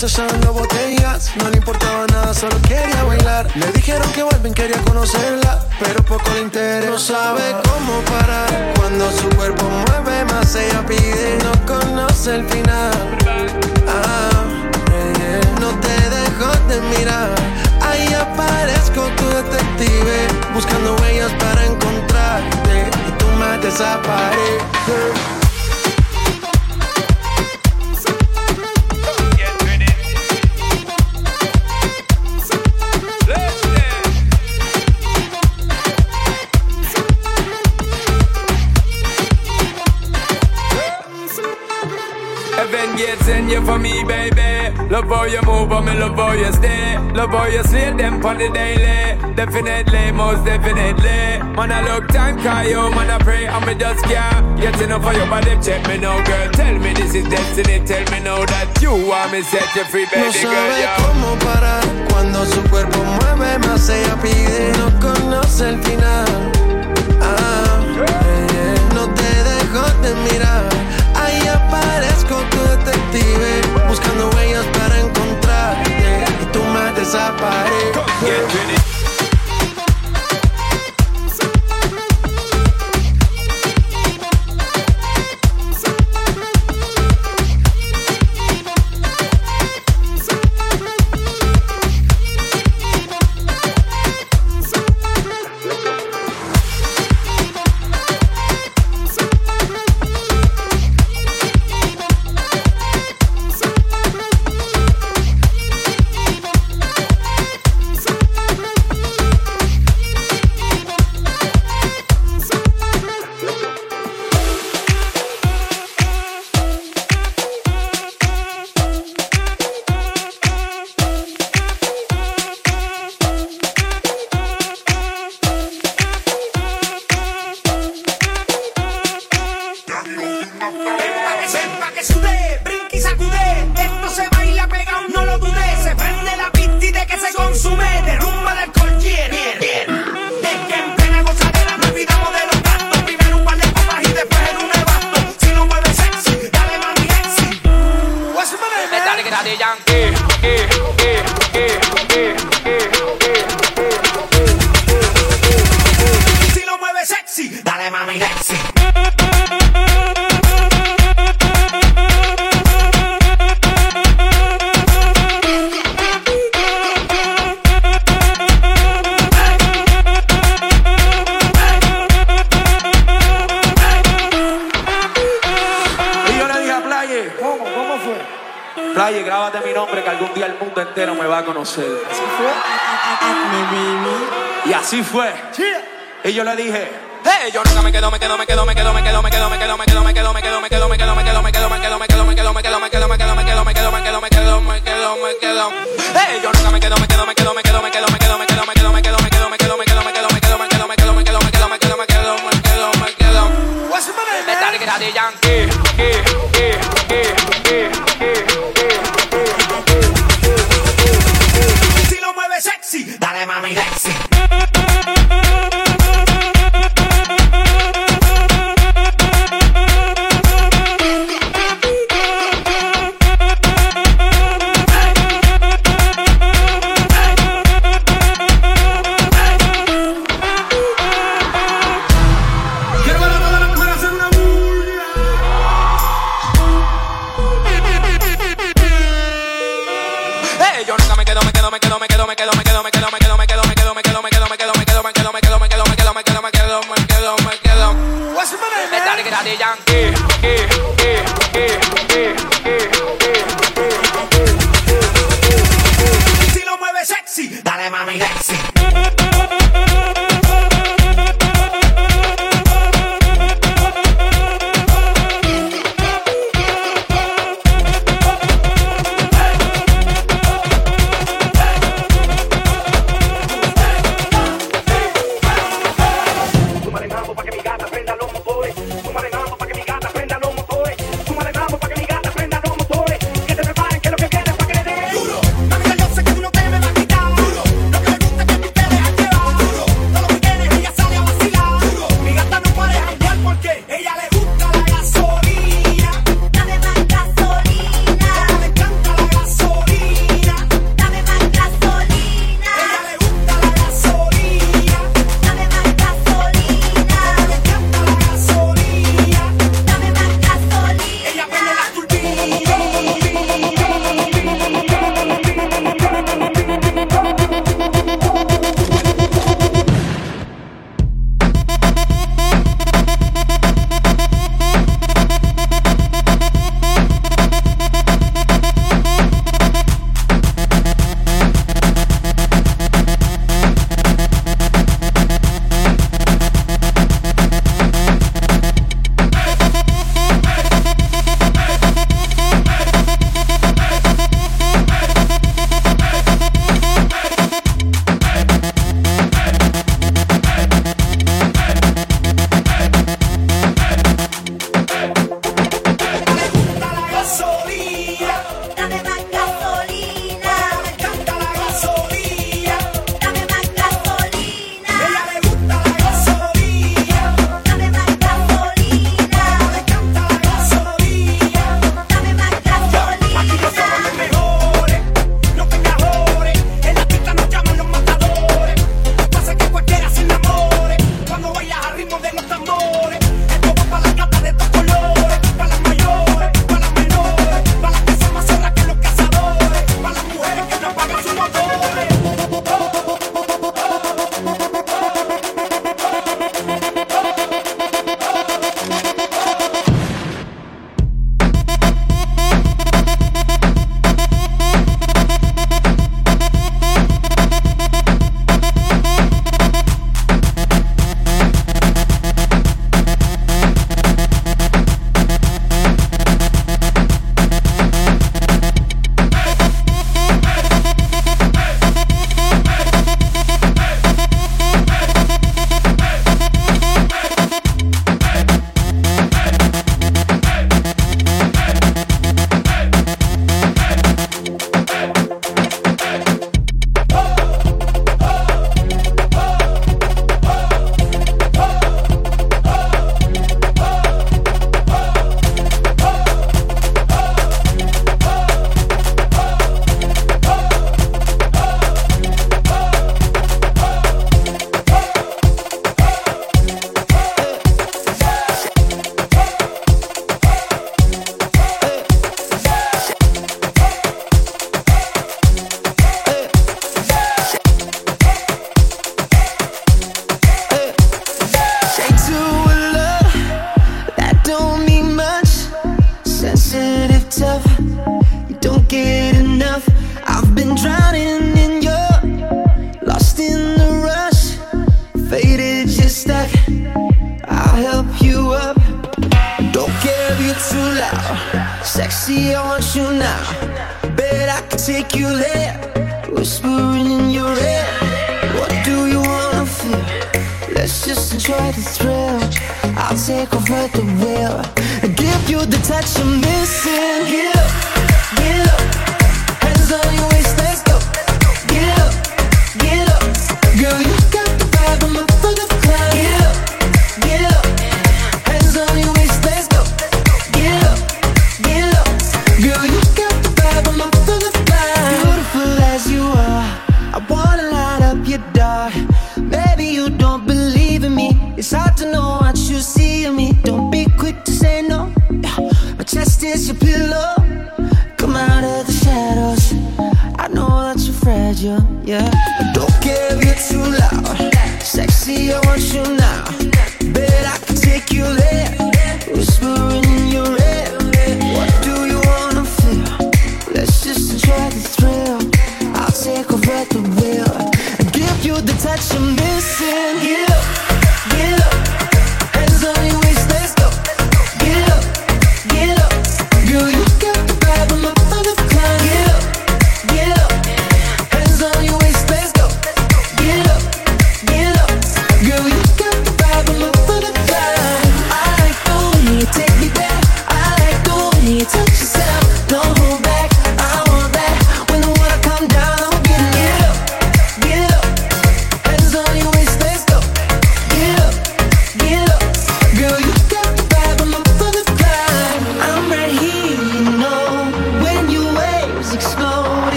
rechazando botellas. No le importaba nada, solo quería bailar. Le dijeron que vuelven, quería conocerla, pero poco le interesa. No sabe cómo parar. Cuando su cuerpo mueve más, ella pide. No conoce el final. Ah, eh, eh. no te dejo de mirar. Ahí aparezco tu detective, buscando huellas para encontrarte. Y tú me desapareces. Love how you move and me love how you stay. Love how you slay them on the daily. Definitely, most definitely. Man, I look time, call you, man, I pray. I'm a just can't get enough of your body. Check me now, girl. Tell me this is destiny. Tell me now that you want me set you free, baby no girl. Sabe yeah. cómo parar cuando su cuerpo mueve más ella pide. No conoce el final. Ah, yeah. no te dejo de mirar. Ahí aparezco tu detective buscando huellas. desaparezco. Get Hello.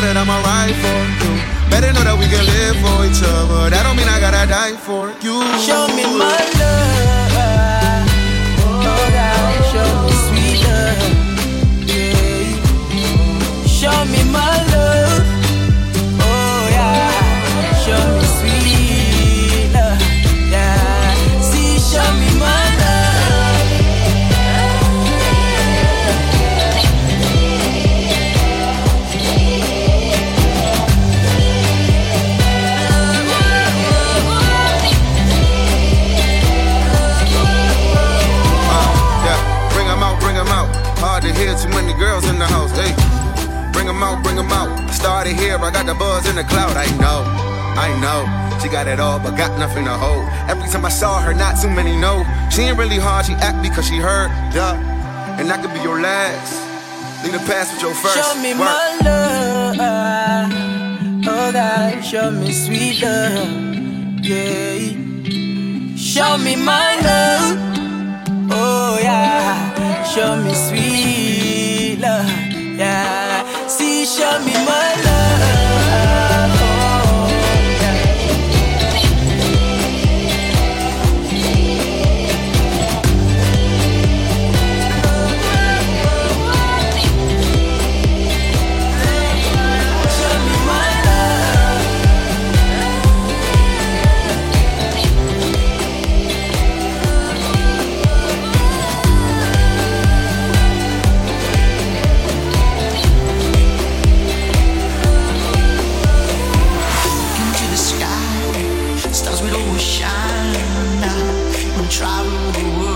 know that I'ma ride for you. Better know that we can live for each other. That don't mean I gotta die for you. Show me my love. Show me sweet love. Show me my love. bring them out. Started here, I got the buzz in the cloud. I know, I know. She got it all, but got nothing to hold. Every time I saw her, not too many know. She ain't really hard, she act because she heard, duh. And I could be your last. Leave the past with your first. Show me Work. my love. Oh, God, show me sweet love. Yeah. Show me my love. Oh, yeah. Show me sweet love. Yeah. See, show me my love. will shine. We'll travel the world.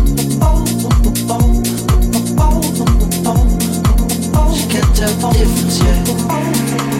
to forget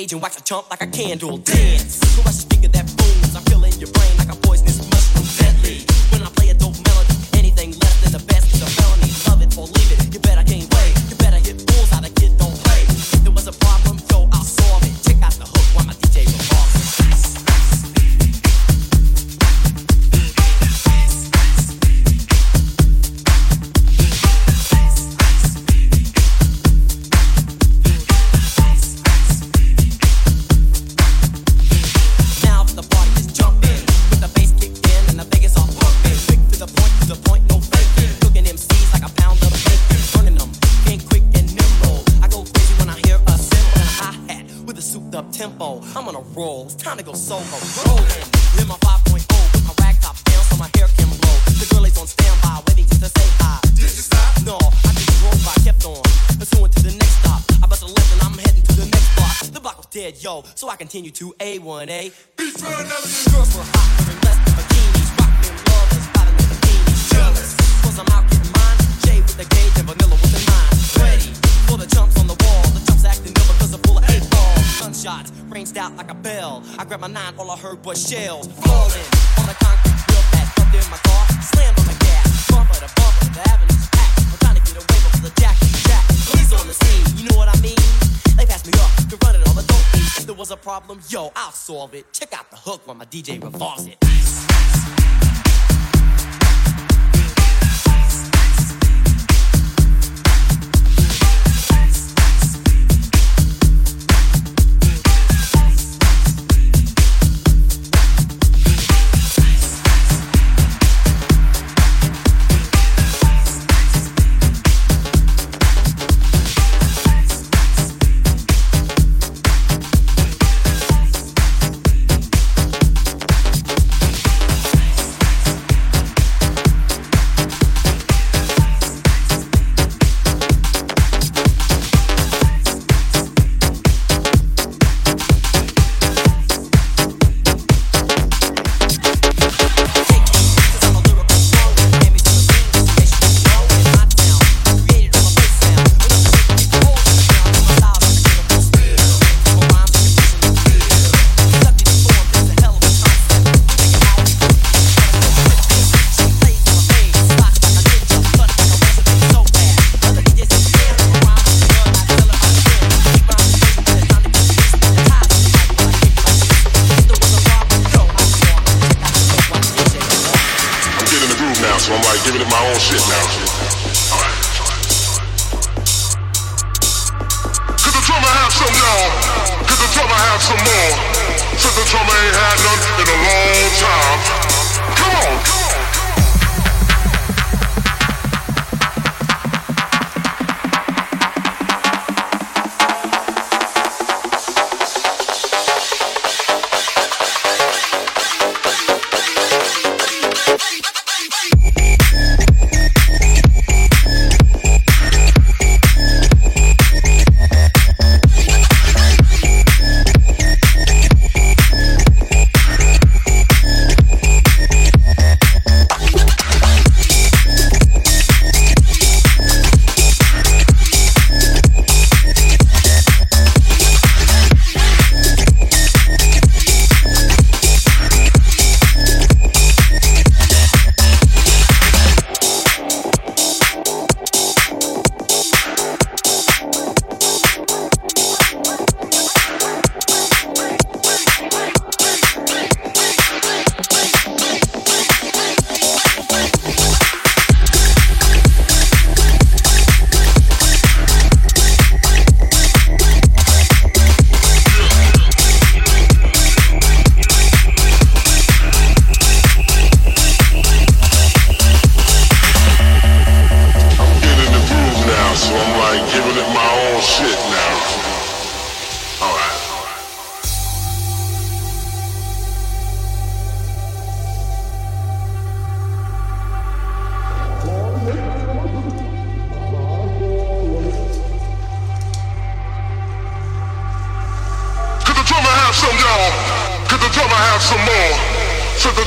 stage and wax a chump like a candle. Dance. continue to A1A. Beach for another girls less than bikinis, rocking lovers. Jealous, cause I'm out getting mine. With the gauge and vanilla. Ready for the jumps on the wall. The jumps acting ill because I'm full of eight. Gunshots ranged out like a bell. I grabbed my nine, all I heard was shells falling on the concrete. was a problem, yo, I'll solve it. Check out the hook when my DJ revolves it.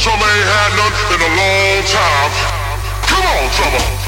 Some ain't had none in a long time. Come on, Trump.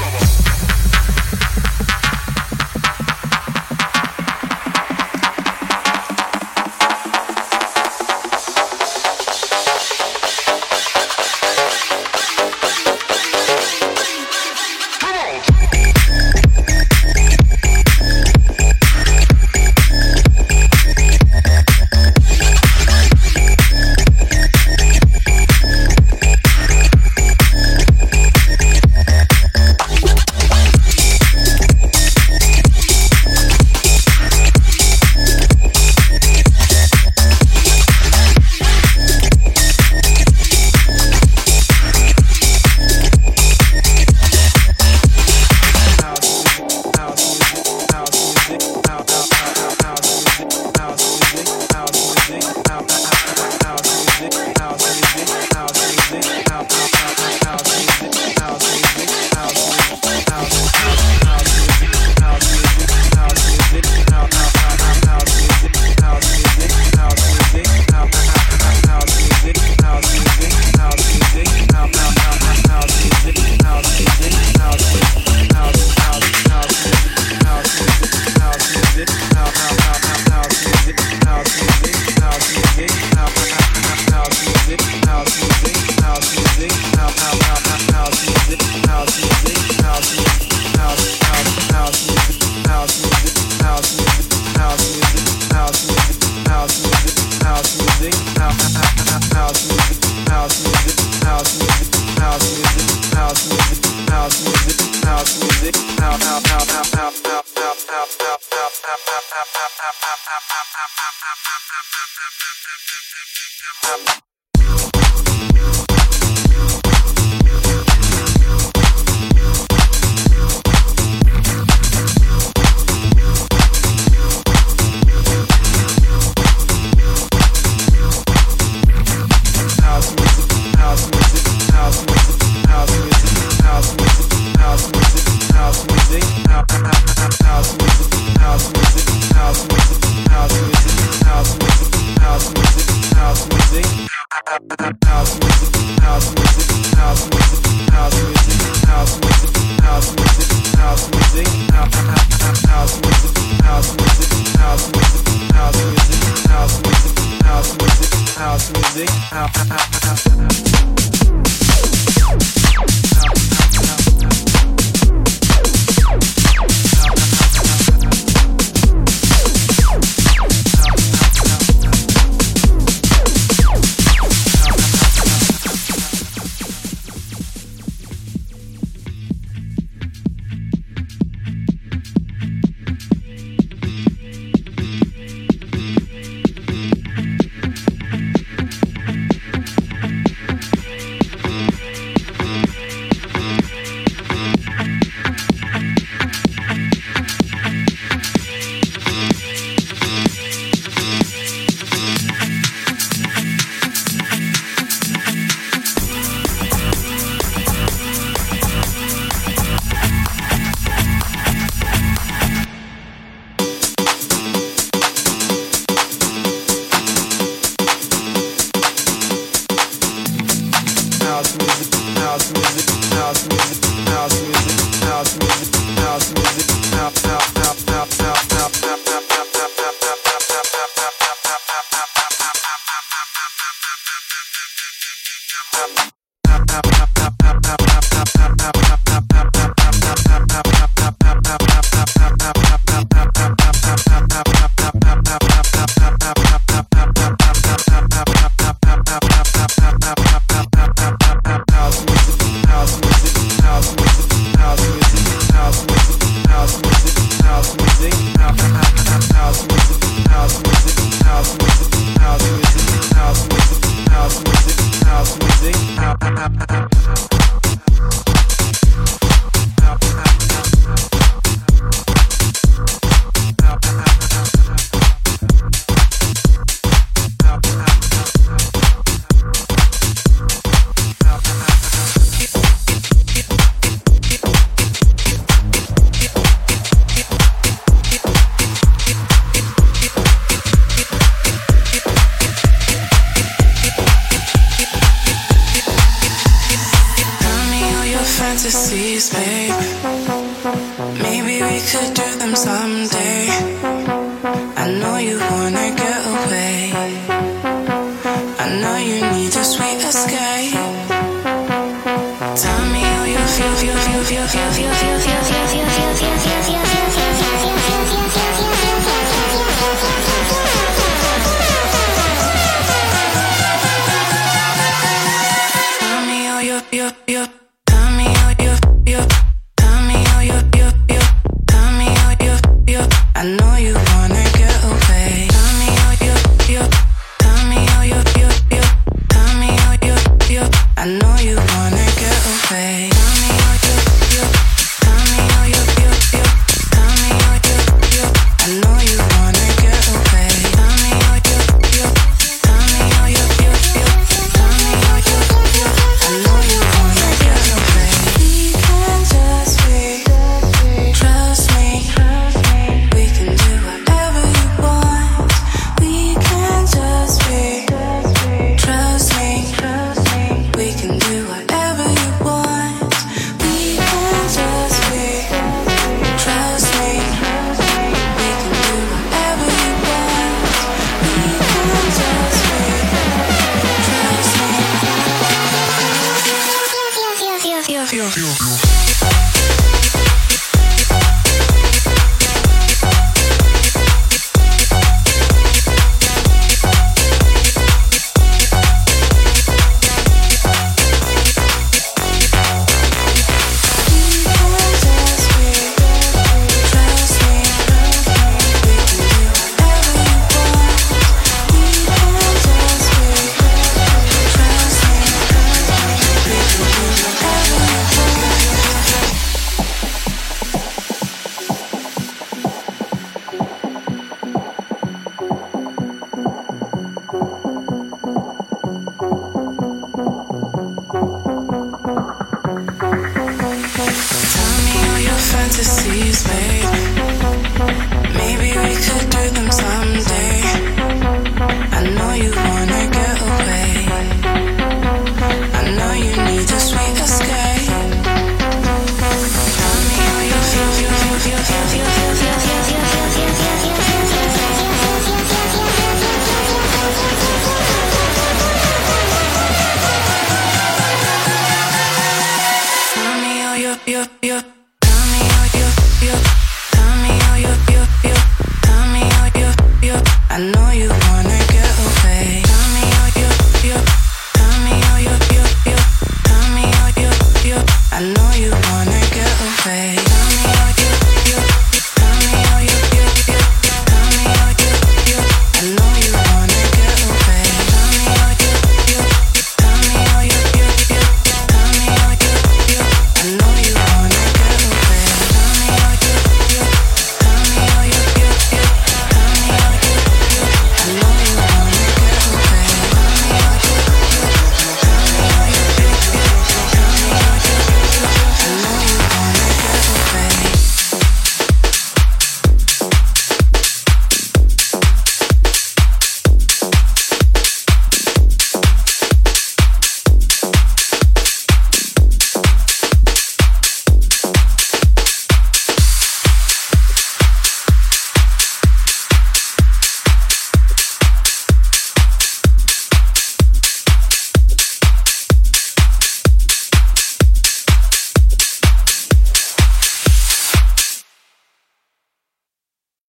Thank you. yeah, yeah. Fantasies, babe.